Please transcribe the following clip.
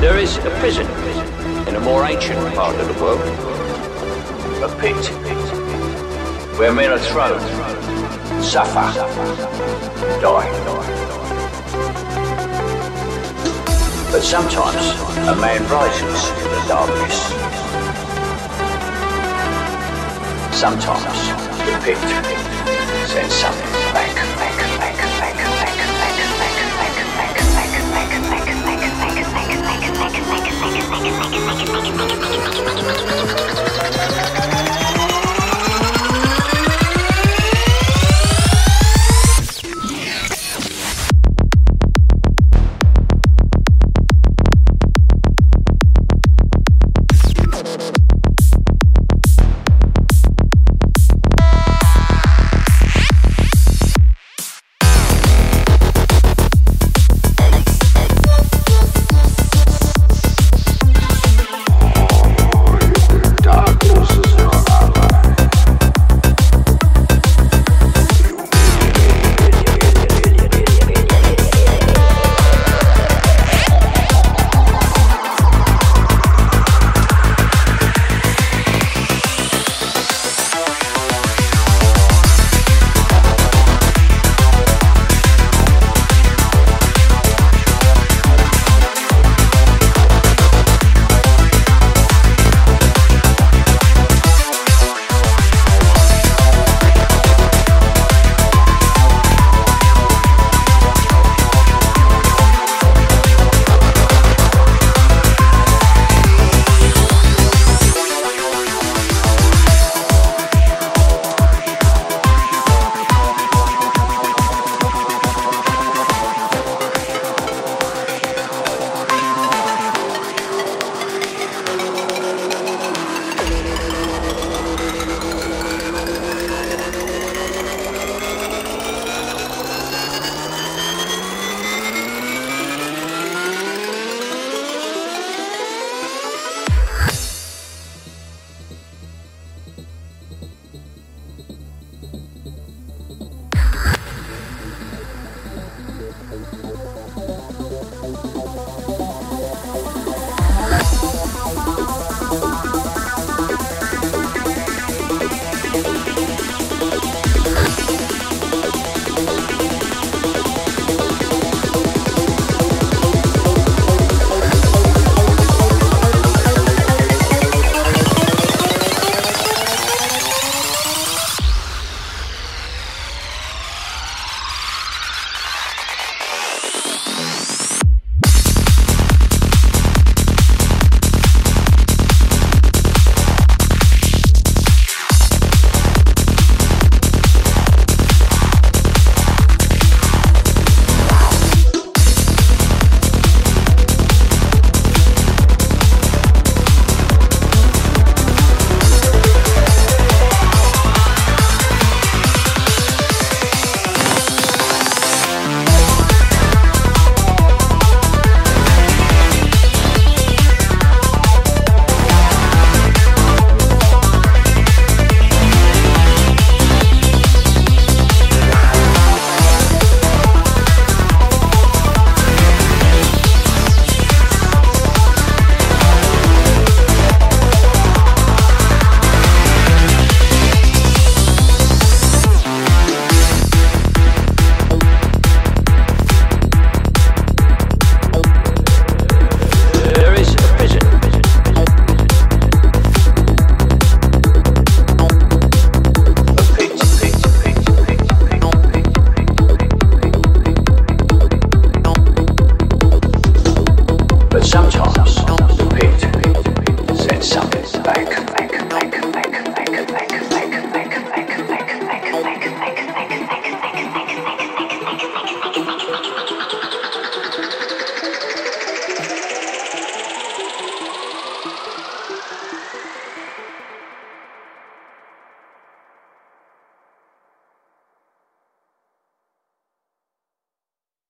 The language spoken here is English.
There is a prison in a more ancient part of the world. A pit where men are thrown, suffer, die. But sometimes a man rises from the darkness. Sometimes the pit sends something